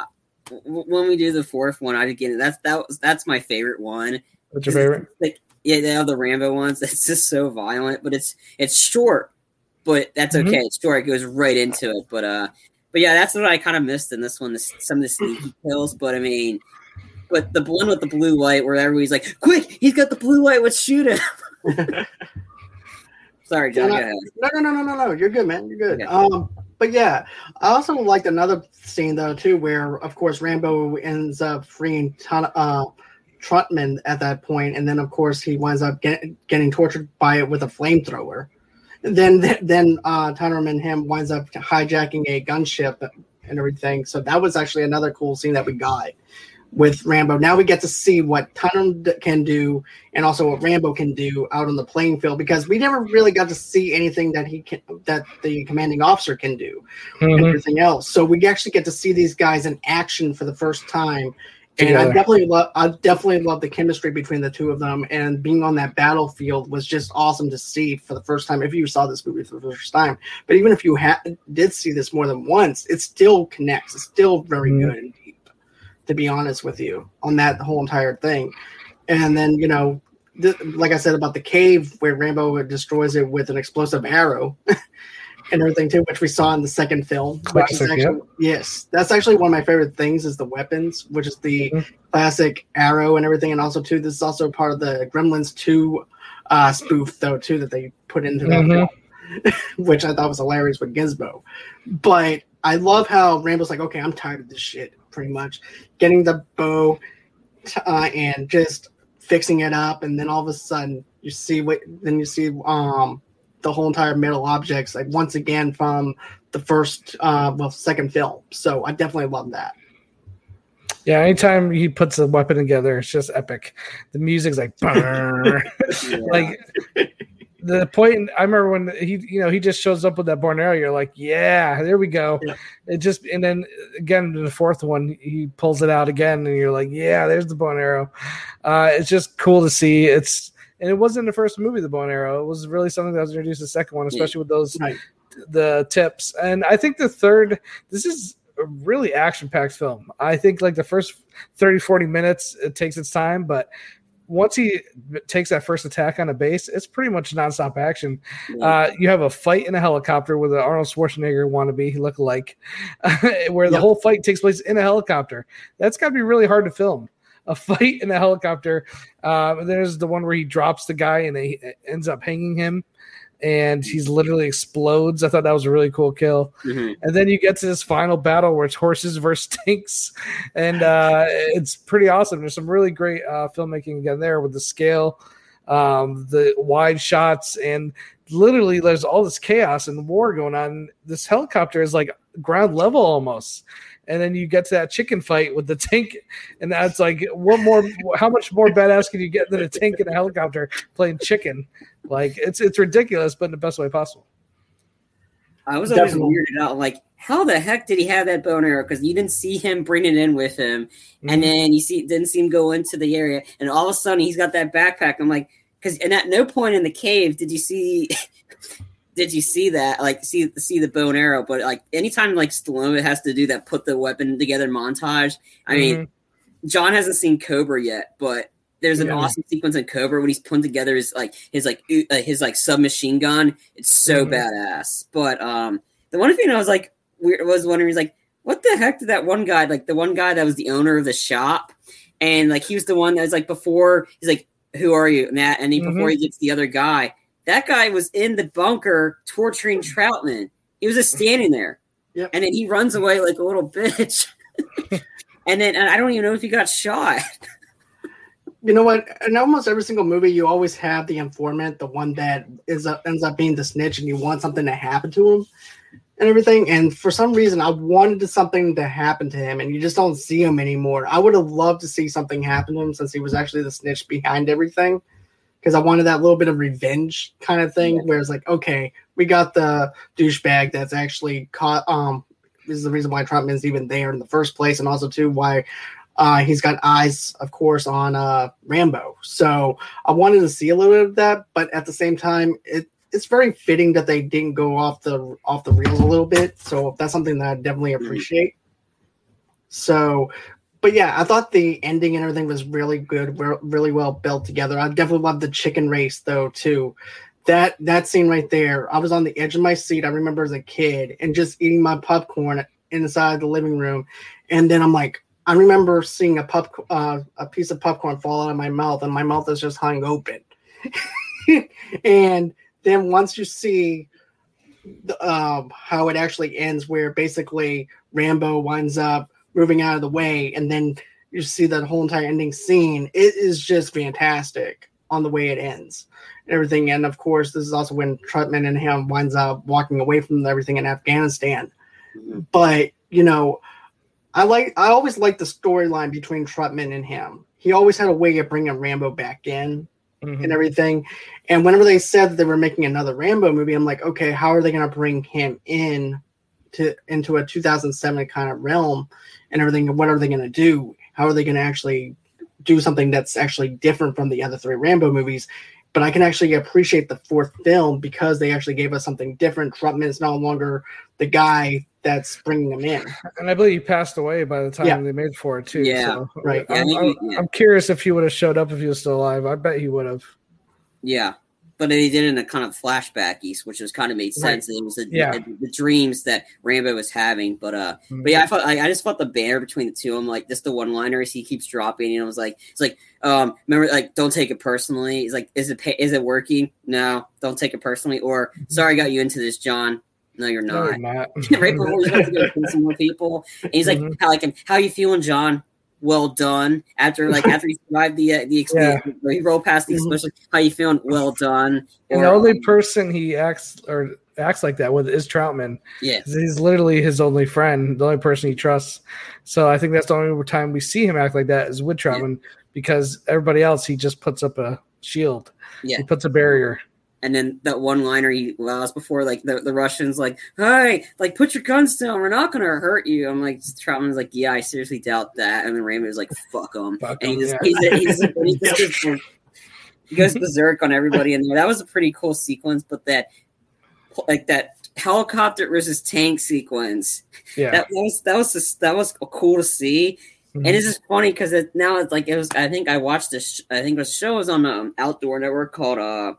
[SPEAKER 3] when we do the fourth one, I again that's that was that's my favorite one.
[SPEAKER 2] What's your favorite?
[SPEAKER 3] Like yeah, they have the Rambo ones. It's just so violent, but it's it's short, but that's mm-hmm. okay. Mm-hmm. It's short. It goes right into it. But uh, but yeah, that's what I kind of missed in this one. This, some of the sneaky kills, but I mean, but the one with the blue light, where everybody's like, "Quick, he's got the blue light. Let's shoot him." Sorry, John.
[SPEAKER 1] No, no, no, no, no, no. You're good, man. You're good. Okay. Um, but yeah, I also liked another scene though too, where of course Rambo ends up freeing ton, uh, Trautman at that point, and then of course he winds up get, getting tortured by it with a flamethrower then then uh, and him winds up hijacking a gunship and everything. So that was actually another cool scene that we got with Rambo. Now we get to see what Tyler can do and also what Rambo can do out on the playing field because we never really got to see anything that he can that the commanding officer can do mm-hmm. and everything else. So we actually get to see these guys in action for the first time and I definitely love I definitely love the chemistry between the two of them and being on that battlefield was just awesome to see for the first time if you saw this movie for the first time. But even if you ha- did see this more than once, it still connects. It's still very mm-hmm. good to be honest with you, on that whole entire thing. And then, you know, th- like I said about the cave where Rambo destroys it with an explosive arrow. and everything too, which we saw in the second film.
[SPEAKER 2] Classic,
[SPEAKER 1] actually, Yes, that's actually one of my favorite things is the weapons, which is the mm-hmm. classic arrow and everything, and also too, this is also part of the Gremlins two uh, spoof though too that they put into that mm-hmm. film, which I thought was hilarious with Gizmo. But I love how Rambo's like, okay, I'm tired of this shit, pretty much getting the bow uh, and just fixing it up, and then all of a sudden you see what then you see um the whole entire metal objects like once again from the first uh well second film. So i definitely love that.
[SPEAKER 2] Yeah anytime he puts a weapon together it's just epic. The music's like like the point i remember when he you know he just shows up with that born arrow you're like yeah there we go yeah. it just and then again the fourth one he pulls it out again and you're like yeah there's the bone arrow uh it's just cool to see it's and it wasn't the first movie, the arrow. It was really something that was introduced the second one, especially with those right. the tips. And I think the third, this is a really action packed film. I think like the first 30, 40 minutes, it takes its time, but once he takes that first attack on a base, it's pretty much nonstop action. Uh, you have a fight in a helicopter with an Arnold Schwarzenegger wannabe look like, where the yep. whole fight takes place in a helicopter. That's got to be really hard to film. A fight in a helicopter. Uh, there's the one where he drops the guy and he ends up hanging him and he's literally explodes. I thought that was a really cool kill. Mm-hmm. And then you get to this final battle where it's horses versus tanks, and uh, it's pretty awesome. There's some really great uh, filmmaking again there with the scale, um, the wide shots, and literally there's all this chaos and war going on. This helicopter is like ground level almost. And then you get to that chicken fight with the tank, and that's like, what more? How much more badass can you get than a tank and a helicopter playing chicken? Like it's it's ridiculous, but in the best way possible.
[SPEAKER 3] I was always Definitely. weirded out, like how the heck did he have that bone arrow? Because you didn't see him bring it in with him, mm-hmm. and then you see didn't see him go into the area, and all of a sudden he's got that backpack. I'm like, because and at no point in the cave did you see. did you see that? Like, see see the bow and arrow, but like anytime like Stallone has to do that, put the weapon together montage. I mm-hmm. mean, John hasn't seen Cobra yet, but there's an yeah. awesome sequence in Cobra when he's putting together his like his like uh, his like submachine gun. It's so mm-hmm. badass. But um, the one thing I was like weird was wondering is like, what the heck did that one guy like the one guy that was the owner of the shop, and like he was the one that was like before he's like, who are you, Matt? And he, mm-hmm. before he gets the other guy, that guy was in the bunker torturing Trautman. He was just standing there, yep. and then he runs away like a little bitch. and then and I don't even know if he got shot.
[SPEAKER 1] you know what? In almost every single movie, you always have the informant, the one that is uh, ends up being the snitch, and you want something to happen to him and everything. And for some reason, I wanted something to happen to him, and you just don't see him anymore. I would have loved to see something happen to him since he was actually the snitch behind everything, because I wanted that little bit of revenge kind of thing, yeah. where it's like, okay, we got the douchebag that's actually caught. Um, this is the reason why Trautman's even there in the first place, and also too why uh, he's got eyes, of course, on uh, Rambo. So I wanted to see a little bit of that, but at the same time, it it's very fitting that they didn't go off the off the reels a little bit. So that's something that I definitely mm-hmm. appreciate. So, but yeah, I thought the ending and everything was really good, really well built together. I definitely love the chicken race though too. That that scene right there, I was on the edge of my seat. I remember as a kid and just eating my popcorn inside the living room, and then I'm like, I remember seeing a pup, uh, a piece of popcorn fall out of my mouth, and my mouth is just hung open. and then once you see the, um, how it actually ends, where basically Rambo winds up moving out of the way, and then you see that whole entire ending scene, it is just fantastic on the way it ends and everything. And of course, this is also when Trautman and him winds up walking away from everything in Afghanistan. Mm-hmm. But you know, I like I always liked the storyline between Trautman and him. He always had a way of bringing Rambo back in mm-hmm. and everything. And whenever they said that they were making another Rambo movie, I'm like, okay, how are they going to bring him in to into a 2007 kind of realm and everything? What are they going to do? How are they going to actually do something that's actually different from the other three Rambo movies? But I can actually appreciate the fourth film because they actually gave us something different. Trautman is no longer the guy that's bringing them in.
[SPEAKER 2] And I believe he passed away by the time yeah. they made for it too.
[SPEAKER 3] Yeah,
[SPEAKER 2] so,
[SPEAKER 1] right.
[SPEAKER 2] I'm, I'm, I'm, curious if he would have showed up if he was still alive. I bet he would have.
[SPEAKER 3] Yeah, but they did it in a kind of flashback east, which was kind of made sense. Right. It was the, yeah. the, the, dreams that Rambo was having. But uh, mm-hmm. but yeah, I thought I, I, just felt the banner between the two. I'm like, just the one liners he keeps dropping. And I was like, it's like, um, remember, like, don't take it personally. He's like, is it is it working? No, don't take it personally. Or mm-hmm. sorry, I got you into this, John. No, you're not. No, you're not. right before he's about to go some more people, and he's like, mm-hmm. "How like, how you feeling, John? Well done." After like after he survived the uh, the experience, yeah. he rolled past the mm-hmm. How you feeling? Well done.
[SPEAKER 2] And or, the only um, person he acts or acts like that with is Trautman.
[SPEAKER 3] Yeah,
[SPEAKER 2] he's literally his only friend, the only person he trusts. So I think that's the only time we see him act like that is with Trautman, yeah. because everybody else he just puts up a shield. Yeah, he puts a barrier.
[SPEAKER 3] And then that one liner he allows before, like the, the Russians, like, "Hey, like put your guns down. We're not gonna hurt you." I'm like, Trautman's like, "Yeah, I seriously doubt that." And then Raymond's like, "Fuck him," and he just, yeah. he's, he's, he's, he's he goes berserk on everybody in there. That was a pretty cool sequence, but that like that helicopter versus tank sequence, yeah, that, that was that was just, that was cool to see. Mm-hmm. And it's just funny because it now it's like it was. I think I watched this. I think the show was on um, Outdoor Network called uh,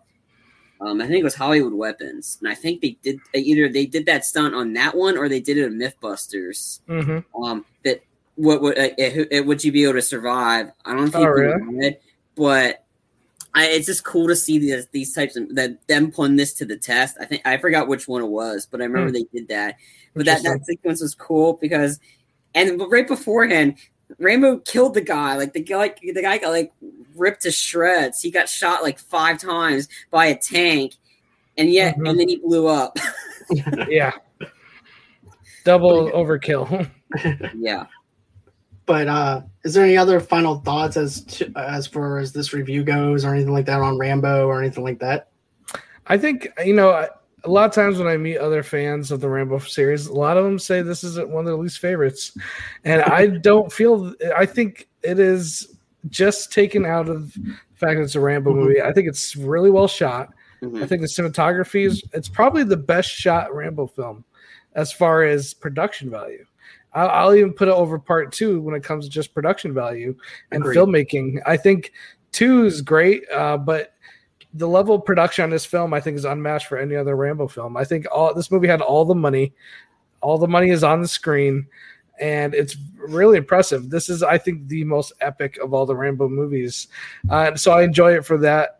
[SPEAKER 3] um, I think it was Hollywood Weapons, and I think they did either they did that stunt on that one or they did it in MythBusters.
[SPEAKER 2] Mm-hmm.
[SPEAKER 3] Um, that what would uh, uh, would you be able to survive? I don't think, oh, really? but I, it's just cool to see these these types of that them putting this to the test. I think I forgot which one it was, but I remember mm. they did that. But that that sequence was cool because, and right beforehand, Rambo killed the guy. Like the guy, like, the guy got like ripped to shreds. He got shot like five times by a tank, and yet, mm-hmm. and then he blew up.
[SPEAKER 2] yeah, double overkill.
[SPEAKER 3] yeah.
[SPEAKER 1] But uh, is there any other final thoughts as to, as far as this review goes, or anything like that on Rambo, or anything like that?
[SPEAKER 2] I think you know a lot of times when I meet other fans of the Rambo series, a lot of them say this isn't one of their least favorites, and I don't feel. I think it is just taken out of the fact that it's a Rambo mm-hmm. movie. I think it's really well shot. Mm-hmm. I think the cinematography is. It's probably the best shot Rambo film as far as production value. I'll, I'll even put it over part two when it comes to just production value and Agreed. filmmaking. I think two is great, uh, but the level of production on this film, I think, is unmatched for any other Rambo film. I think all this movie had all the money, all the money is on the screen, and it's really impressive. This is, I think, the most epic of all the Rambo movies, uh, so I enjoy it for that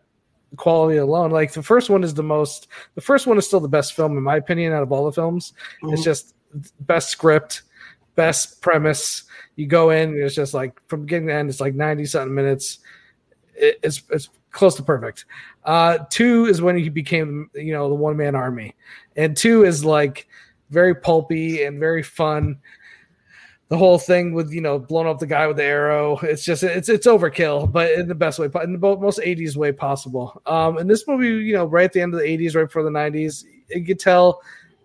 [SPEAKER 2] quality alone. Like the first one is the most, the first one is still the best film in my opinion out of all the films. Mm-hmm. It's just best script, best premise. You go in, it's just like from beginning to end, it's like ninety something minutes. it's it's close to perfect. Uh, two is when he became, you know, the one man army, and two is like very pulpy and very fun. The whole thing with you know blowing up the guy with the arrow, it's just it's it's overkill, but in the best way, in the most '80s way possible. Um, and this movie, you know, right at the end of the '80s, right before the '90s, you could tell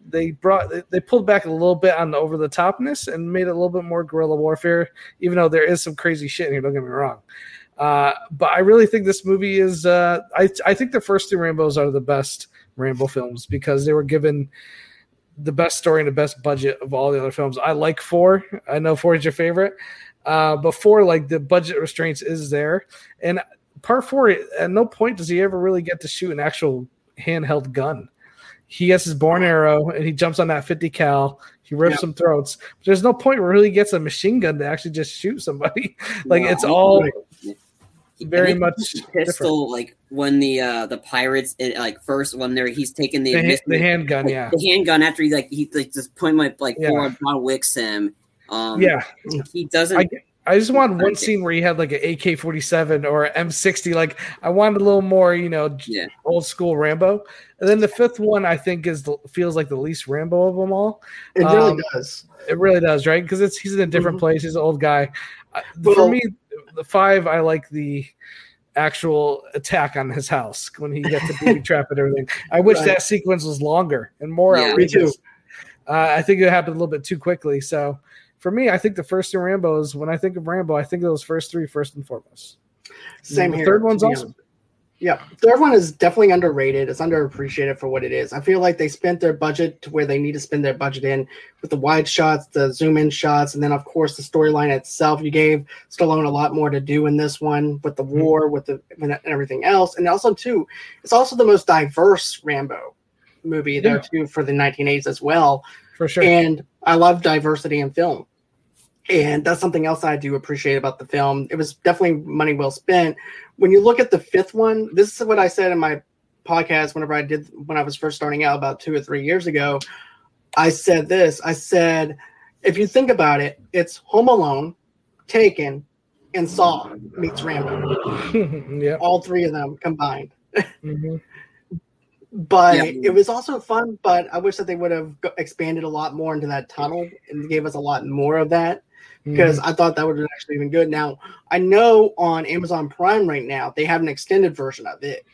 [SPEAKER 2] they brought they pulled back a little bit on the over the topness and made it a little bit more guerrilla warfare, even though there is some crazy shit in here. Don't get me wrong. Uh, but I really think this movie is. Uh, I I think the first two Rambos are the best Rambo films because they were given the best story and the best budget of all the other films. I like four. I know four is your favorite, uh, but four like the budget restraints is there, and part four at no point does he ever really get to shoot an actual handheld gun. He gets his born arrow and he jumps on that 50 cal. He rips some throats. But there's no point where he gets a machine gun to actually just shoot somebody. like it's all very much
[SPEAKER 3] pistol different. like when the uh the pirates it, like first when they're he's taking the
[SPEAKER 2] the, the handgun yeah
[SPEAKER 3] the handgun after he like he like just point my like yeah. forward John Wicks him um
[SPEAKER 2] yeah
[SPEAKER 3] he doesn't
[SPEAKER 2] I, I just wanted one scene where he had like an AK forty seven or M sixty. Like I wanted a little more, you know,
[SPEAKER 3] yeah.
[SPEAKER 2] old school Rambo. And then the fifth one, I think, is the, feels like the least Rambo of them all.
[SPEAKER 1] It really um, does.
[SPEAKER 2] It really does, right? Because it's he's in a different mm-hmm. place. He's an old guy. Well, For me, the five, I like the actual attack on his house when he gets the booby trap and everything. I wish right. that sequence was longer and more yeah, outrageous. Uh, I think it happened a little bit too quickly. So for me, I think the first two Rambo's. When I think of Rambo, I think of those first three first and foremost.
[SPEAKER 1] Same
[SPEAKER 2] the
[SPEAKER 1] here.
[SPEAKER 2] Third one's awesome.
[SPEAKER 1] Yeah, third one is definitely underrated. It's underappreciated for what it is. I feel like they spent their budget to where they need to spend their budget in with the wide shots, the zoom in shots, and then of course the storyline itself. You gave Stallone a lot more to do in this one with the mm-hmm. war, with the and everything else, and also too, it's also the most diverse Rambo movie yeah. there too for the 1980s as well.
[SPEAKER 2] For sure.
[SPEAKER 1] And I love diversity in film and that's something else I do appreciate about the film. It was definitely money well spent. When you look at the fifth one, this is what I said in my podcast whenever I did when I was first starting out about two or three years ago. I said this. I said, if you think about it, it's Home Alone, Taken, and Saw meets Rambo.
[SPEAKER 2] yeah,
[SPEAKER 1] all three of them combined. Mm-hmm. but yeah. it was also fun. But I wish that they would have expanded a lot more into that tunnel and gave us a lot more of that because mm-hmm. I thought that would have actually been good. Now I know on Amazon Prime right now they have an extended version of it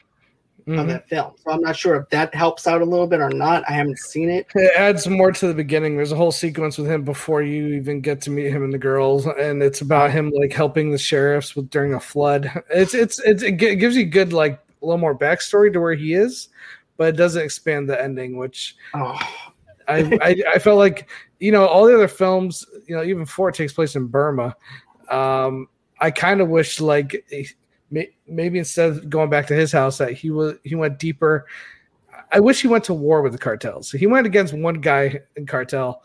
[SPEAKER 1] mm-hmm. of that film, so I'm not sure if that helps out a little bit or not. I haven't seen it.
[SPEAKER 2] It adds more to the beginning. There's a whole sequence with him before you even get to meet him and the girls, and it's about him like helping the sheriffs with during a flood. It's it's, it's it gives you good like a little more backstory to where he is, but it doesn't expand the ending, which.
[SPEAKER 1] Oh.
[SPEAKER 2] I, I, I felt like you know all the other films you know even it takes place in burma Um, I kind of wish like maybe instead of going back to his house that he was he went deeper. I wish he went to war with the cartels. He went against one guy in cartel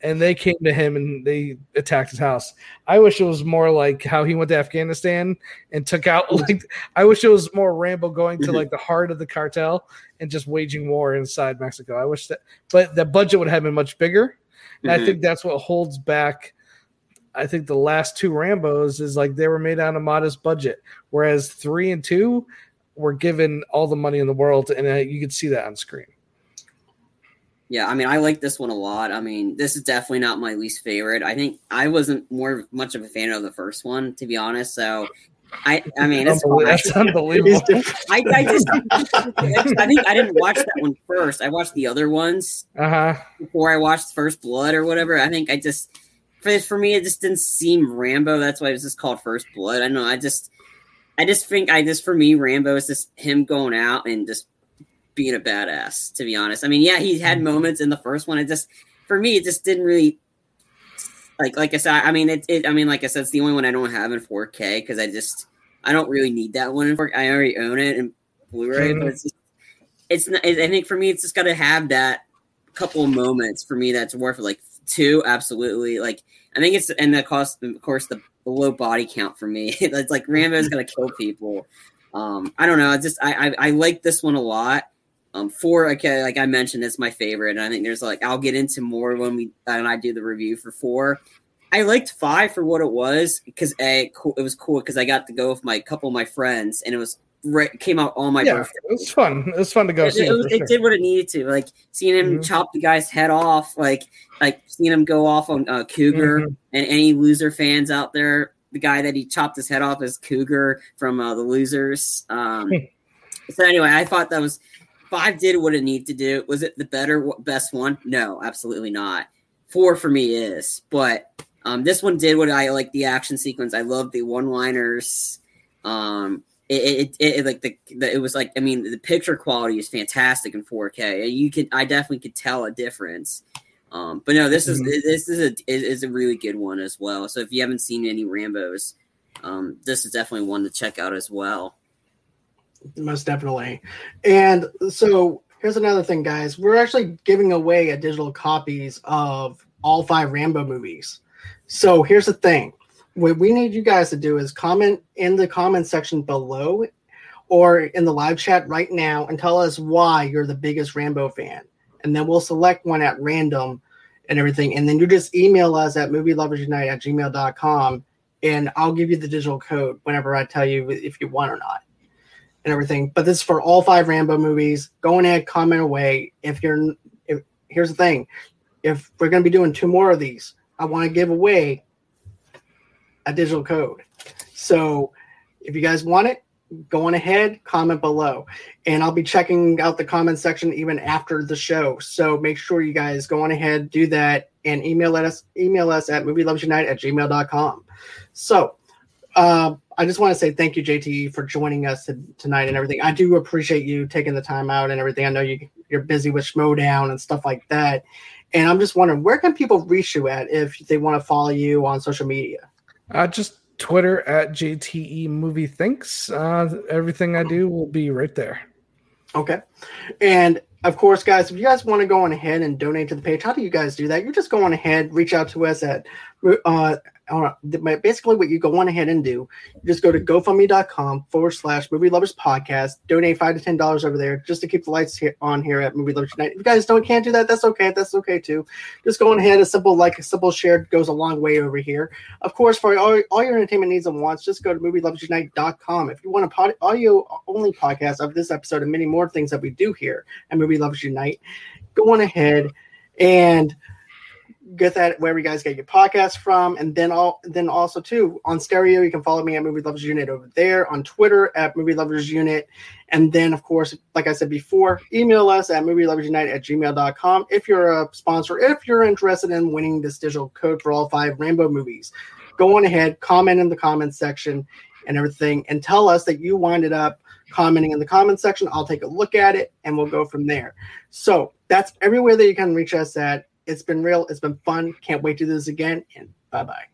[SPEAKER 2] and they came to him and they attacked his house. I wish it was more like how he went to Afghanistan and took out like I wish it was more Rambo going to like the heart of the cartel and just waging war inside Mexico. I wish that but the budget would have been much bigger. And mm-hmm. I think that's what holds back I think the last two Rambos is like they were made on a modest budget, whereas three and two were given all the money in the world, and uh, you could see that on screen.
[SPEAKER 3] Yeah, I mean, I like this one a lot. I mean, this is definitely not my least favorite. I think I wasn't more much of a fan of the first one, to be honest. So, I, I mean, it's
[SPEAKER 2] that's unbelievable.
[SPEAKER 3] I, I just, I think I didn't watch that one first. I watched the other ones
[SPEAKER 2] uh-huh.
[SPEAKER 3] before I watched First Blood or whatever. I think I just, for for me, it just didn't seem Rambo. That's why it was just called First Blood. I know. I just, I just think I just for me, Rambo is just him going out and just being a badass. To be honest, I mean, yeah, he had moments in the first one. It just for me, it just didn't really like like I said. I mean, it, it I mean, like I said, it's the only one I don't have in 4K because I just I don't really need that one in 4K. I already own it in Blu-ray, mm-hmm. but it's just, it's not, I think for me, it's just got to have that couple of moments for me that's worth. Like two, absolutely. Like I think it's and the cost, of course, the, the low body count for me. it's like Rambo's gonna kill people. Um, I don't know. I just I, I I like this one a lot. Um, four, okay, like I mentioned, it's my favorite, and I think there's like I'll get into more when we when I do the review for four. I liked five for what it was because a it was cool because I got to go with my couple of my friends, and it was right, came out all my
[SPEAKER 2] yeah, birthday. It was fun. It was fun to go
[SPEAKER 3] it,
[SPEAKER 2] see.
[SPEAKER 3] It, it, sure. did what it needed to. Like seeing him mm-hmm. chop the guy's head off, like like seeing him go off on uh, Cougar, mm-hmm. and any loser fans out there, the guy that he chopped his head off is Cougar from uh, the Losers. Um, so anyway, I thought that was five did what it needed to do. Was it the better best one? No, absolutely not. Four for me is, but um, this one did what I like the action sequence. I love the one liners. Um, it, it, it, like the, the, it was like I mean the picture quality is fantastic in 4K. You can I definitely could tell a difference. Um, but no, this is mm-hmm. this is a is a really good one as well. So if you haven't seen any Rambo's, um, this is definitely one to check out as well.
[SPEAKER 1] Most definitely. And so here's another thing, guys. We're actually giving away a digital copies of all five Rambo movies. So here's the thing. What we need you guys to do is comment in the comment section below or in the live chat right now and tell us why you're the biggest Rambo fan. And then we'll select one at random and everything. And then you just email us at movieloversunite at gmail.com and I'll give you the digital code whenever I tell you if you want or not and everything. But this is for all five Rambo movies. Go ahead, comment away. If you're, if, here's the thing, if we're going to be doing two more of these, I want to give away a digital code. So if you guys want it, go on ahead, comment below, and I'll be checking out the comment section even after the show. So make sure you guys go on ahead, do that, and email us email us at movielovesunite at gmail.com. So uh, I just want to say thank you, JT, for joining us tonight and everything. I do appreciate you taking the time out and everything. I know you you're busy with Schmoedown and stuff like that. And I'm just wondering, where can people reach you at if they want to follow you on social media?
[SPEAKER 2] Uh, just Twitter at JTE Movie Thinks. Uh, everything I do will be right there.
[SPEAKER 1] Okay. And of course, guys, if you guys want to go on ahead and donate to the page, how do you guys do that? You just go on ahead, reach out to us at uh, basically what you go on ahead and do, just go to gofundme.com forward slash movie lovers podcast, donate five to ten dollars over there just to keep the lights here, on here at Movie Lovers Unite. If you guys don't can't do that, that's okay. That's okay too. Just go on ahead, a simple like a simple share goes a long way over here. Of course, for all, all your entertainment needs and wants, just go to movieloversunite.com. If you want a pod, audio only podcast of this episode and many more things that we do here at Movie Lovers Unite, go on ahead and get that wherever you guys get your podcast from. And then all then also too on stereo, you can follow me at Movie Lovers Unite over there on Twitter at Movie Lovers Unite. And then of course, like I said before, email us at movie lovers unite at gmail.com if you're a sponsor, if you're interested in winning this digital code for all five Rambo movies. Go on ahead, comment in the comments section and everything, and tell us that you winded up commenting in the comment section. I'll take a look at it and we'll go from there. So that's everywhere that you can reach us at it's been real. It's been fun. Can't wait to do this again. And bye bye.